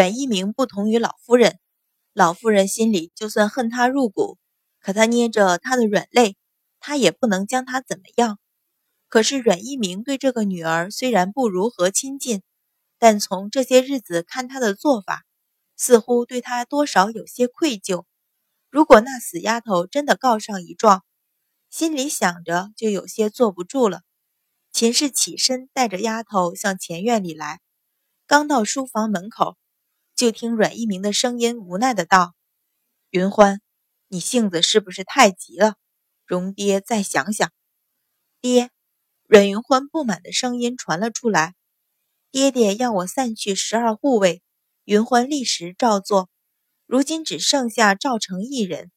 阮一鸣不同于老夫人，老夫人心里就算恨他入骨，可他捏着他的软肋，他也不能将他怎么样。可是阮一鸣对这个女儿虽然不如何亲近，但从这些日子看他的做法，似乎对他多少有些愧疚。如果那死丫头真的告上一状，心里想着就有些坐不住了。秦氏起身带着丫头向前院里来，刚到书房门口。就听阮一鸣的声音，无奈的道：“云欢，你性子是不是太急了？容爹再想想。”爹，阮云欢不满的声音传了出来。爹爹要我散去十二护卫，云欢立时照做。如今只剩下赵成一人，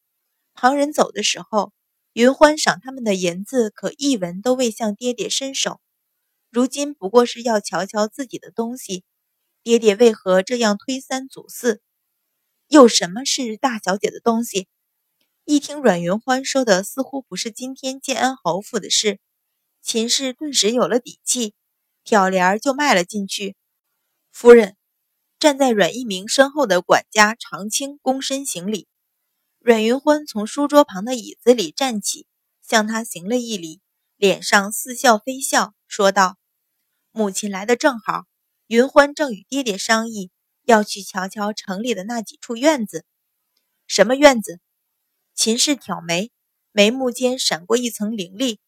旁人走的时候，云欢赏他们的银子可一文都未向爹爹伸手。如今不过是要瞧瞧自己的东西。爹爹为何这样推三阻四？又什么是大小姐的东西？一听阮云欢说的似乎不是今天建安侯府的事，秦氏顿时有了底气，挑帘就迈了进去。夫人站在阮一鸣身后的管家常青躬身行礼。阮云欢从书桌旁的椅子里站起，向他行了一礼，脸上似笑非笑，说道：“母亲来的正好。”云欢正与爹爹商议，要去瞧瞧城里的那几处院子。什么院子？秦氏挑眉，眉目间闪过一层凌厉。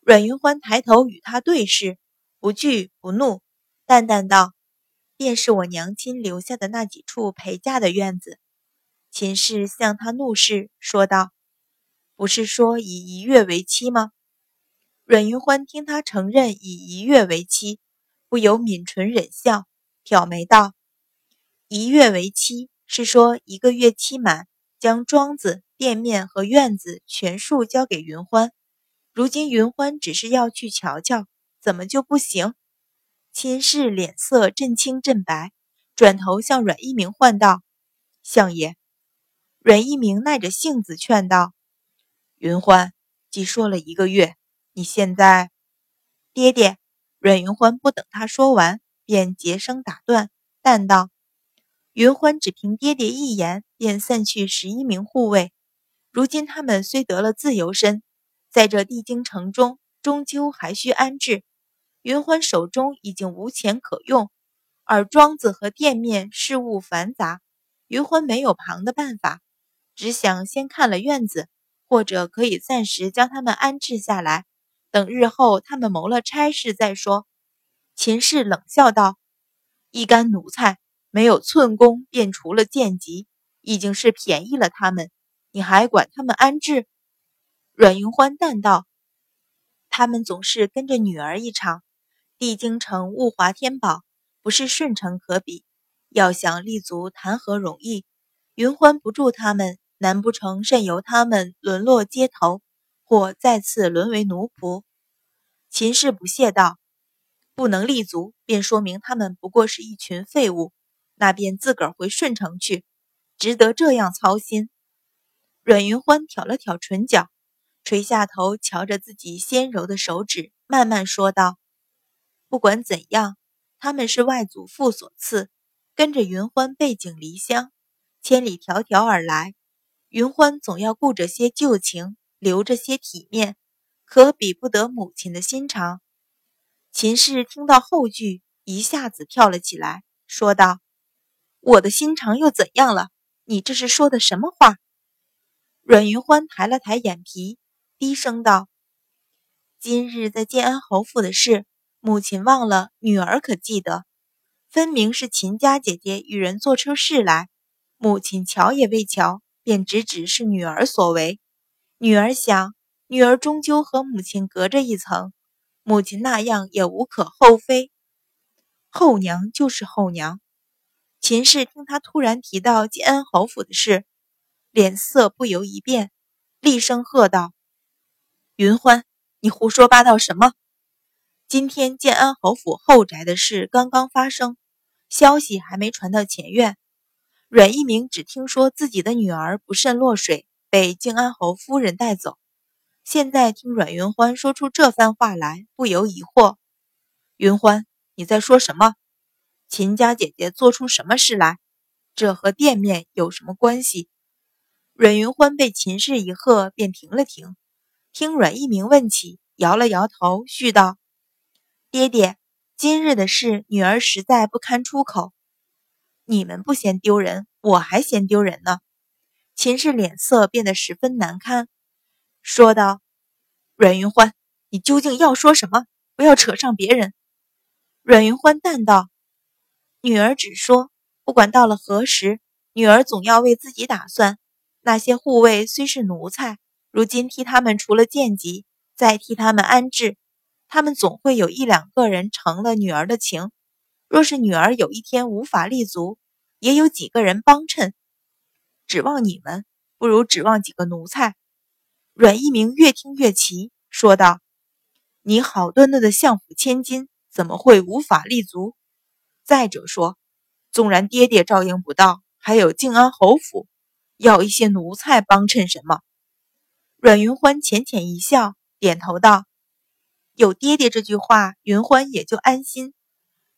阮云欢抬头与他对视，不惧不怒，淡淡道：“便是我娘亲留下的那几处陪嫁的院子。”秦氏向他怒视，说道：“不是说以一月为期吗？”阮云欢听他承认以一月为期。不由抿唇忍笑，挑眉道：“一月为期，是说一个月期满，将庄子、店面和院子全数交给云欢。如今云欢只是要去瞧瞧，怎么就不行？”秦氏脸色阵青阵白，转头向阮一鸣唤道：“相爷。”阮一鸣耐着性子劝道：“云欢，既说了一个月，你现在，爹爹。”阮云欢不等他说完，便结声打断，淡道：“云欢只凭爹爹一言，便散去十一名护卫。如今他们虽得了自由身，在这帝京城中，终究还需安置。云欢手中已经无钱可用，而庄子和店面事务繁杂，云欢没有旁的办法，只想先看了院子，或者可以暂时将他们安置下来。”等日后他们谋了差事再说。秦氏冷笑道：“一干奴才，没有寸功便除了贱籍，已经是便宜了他们，你还管他们安置？”阮云欢淡道：“他们总是跟着女儿一场。帝京城物华天宝，不是顺城可比。要想立足，谈何容易？云欢不助他们，难不成任由他们沦落街头？”或再次沦为奴仆，秦氏不屑道：“不能立足，便说明他们不过是一群废物。那便自个儿回顺城去，值得这样操心。”阮云欢挑了挑唇角，垂下头，瞧着自己纤柔的手指，慢慢说道：“不管怎样，他们是外祖父所赐，跟着云欢背井离乡，千里迢迢而来，云欢总要顾着些旧情。”留着些体面，可比不得母亲的心肠。秦氏听到后句，一下子跳了起来，说道：“我的心肠又怎样了？你这是说的什么话？”阮云欢抬了抬眼皮，低声道：“今日在建安侯府的事，母亲忘了，女儿可记得？分明是秦家姐姐与人做出事来，母亲瞧也未瞧，便直指是女儿所为。”女儿想，女儿终究和母亲隔着一层，母亲那样也无可厚非。后娘就是后娘。秦氏听他突然提到建安侯府的事，脸色不由一变，厉声喝道：“云欢，你胡说八道什么？今天建安侯府后宅的事刚刚发生，消息还没传到前院。阮一鸣只听说自己的女儿不慎落水。”被靖安侯夫人带走，现在听阮云欢说出这番话来，不由疑惑：“云欢，你在说什么？”秦家姐姐做出什么事来？这和店面有什么关系？”阮云欢被秦氏一喝，便停了停，听阮一鸣问起，摇了摇头，续道：“爹爹，今日的事，女儿实在不堪出口。你们不嫌丢人，我还嫌丢人呢。”秦氏脸色变得十分难堪，说道：“阮云欢，你究竟要说什么？不要扯上别人。”阮云欢淡道：“女儿只说，不管到了何时，女儿总要为自己打算。那些护卫虽是奴才，如今替他们除了贱籍，再替他们安置，他们总会有一两个人成了女儿的情。若是女儿有一天无法立足，也有几个人帮衬。”指望你们，不如指望几个奴才。阮一鸣越听越奇，说道：“你好端端的相府千金，怎么会无法立足？再者说，纵然爹爹照应不到，还有靖安侯府，要一些奴才帮衬什么？”阮云欢浅浅一笑，点头道：“有爹爹这句话，云欢也就安心。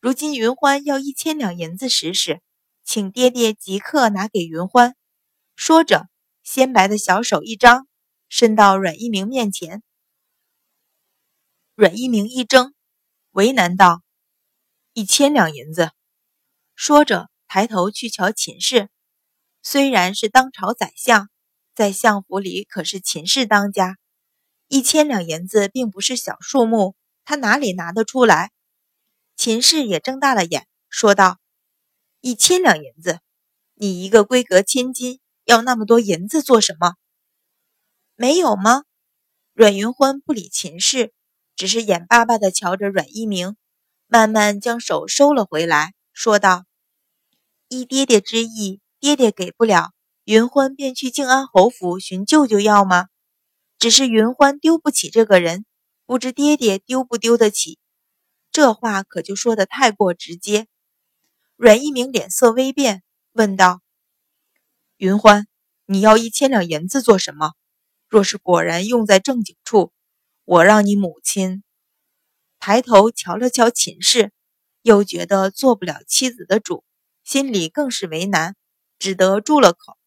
如今云欢要一千两银子使使，请爹爹即刻拿给云欢。”说着，鲜白的小手一张，伸到阮一鸣面前。阮一鸣一怔，为难道：“一千两银子。”说着，抬头去瞧秦氏。虽然是当朝宰相，在相府里可是秦氏当家，一千两银子并不是小数目，他哪里拿得出来？秦氏也睁大了眼，说道：“一千两银子，你一个闺阁千金。”要那么多银子做什么？没有吗？阮云欢不理秦氏，只是眼巴巴地瞧着阮一鸣，慢慢将手收了回来，说道：“依爹爹之意，爹爹给不了，云欢便去静安侯府寻舅舅要吗？只是云欢丢不起这个人，不知爹爹丢不丢得起？这话可就说得太过直接。”阮一鸣脸色微变，问道。云欢，你要一千两银子做什么？若是果然用在正经处，我让你母亲抬头瞧了瞧秦氏，又觉得做不了妻子的主，心里更是为难，只得住了口。